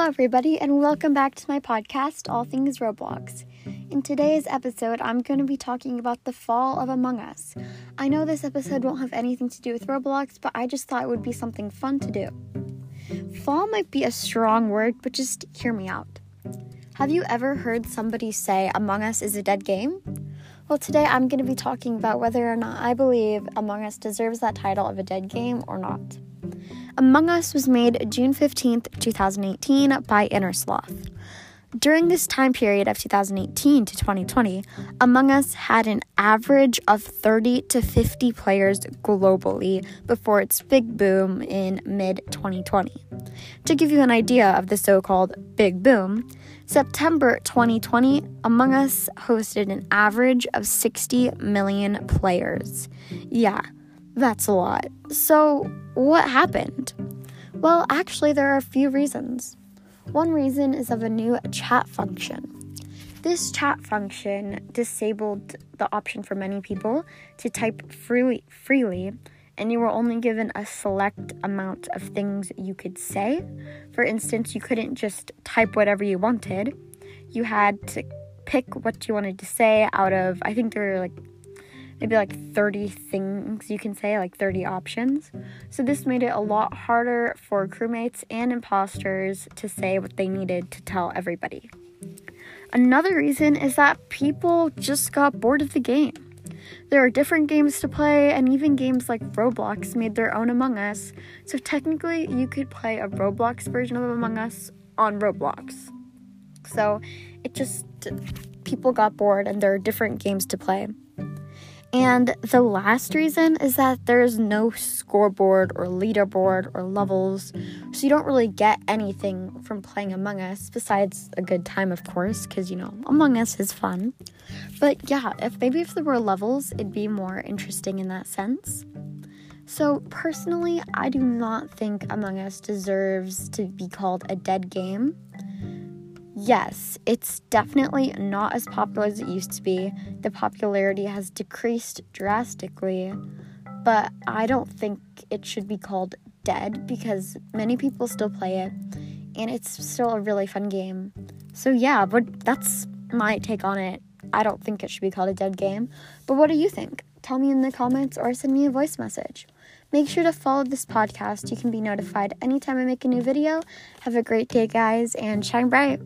Hello, everybody, and welcome back to my podcast, All Things Roblox. In today's episode, I'm going to be talking about the fall of Among Us. I know this episode won't have anything to do with Roblox, but I just thought it would be something fun to do. Fall might be a strong word, but just hear me out. Have you ever heard somebody say Among Us is a dead game? Well, today I'm going to be talking about whether or not I believe Among Us deserves that title of a dead game or not. Among Us was made June 15th, 2018 by Innersloth. During this time period of 2018 to 2020, Among Us had an average of 30 to 50 players globally before its big boom in mid 2020. To give you an idea of the so called big boom, September 2020, Among Us hosted an average of 60 million players. Yeah, that's a lot. So, what happened? Well, actually, there are a few reasons. One reason is of a new chat function. This chat function disabled the option for many people to type freely, freely, and you were only given a select amount of things you could say. For instance, you couldn't just type whatever you wanted. You had to pick what you wanted to say out of, I think there were like maybe like 30 things you can say, like 30 options. So this made it a lot harder for crewmates and imposters to say what they needed to tell everybody. Another reason is that people just got bored of the game. There are different games to play, and even games like Roblox made their own Among Us, so technically you could play a Roblox version of Among Us on Roblox. So it just, people got bored, and there are different games to play. And the last reason is that there's no scoreboard or leaderboard or levels, so you don't really get anything from playing Among Us besides a good time, of course, because you know, Among Us is fun. But yeah, if maybe if there were levels, it'd be more interesting in that sense. So, personally, I do not think Among Us deserves to be called a dead game. Yes, it's definitely not as popular as it used to be. The popularity has decreased drastically, but I don't think it should be called dead because many people still play it and it's still a really fun game. So, yeah, but that's my take on it. I don't think it should be called a dead game. But what do you think? Tell me in the comments or send me a voice message. Make sure to follow this podcast. You can be notified anytime I make a new video. Have a great day, guys, and shine bright.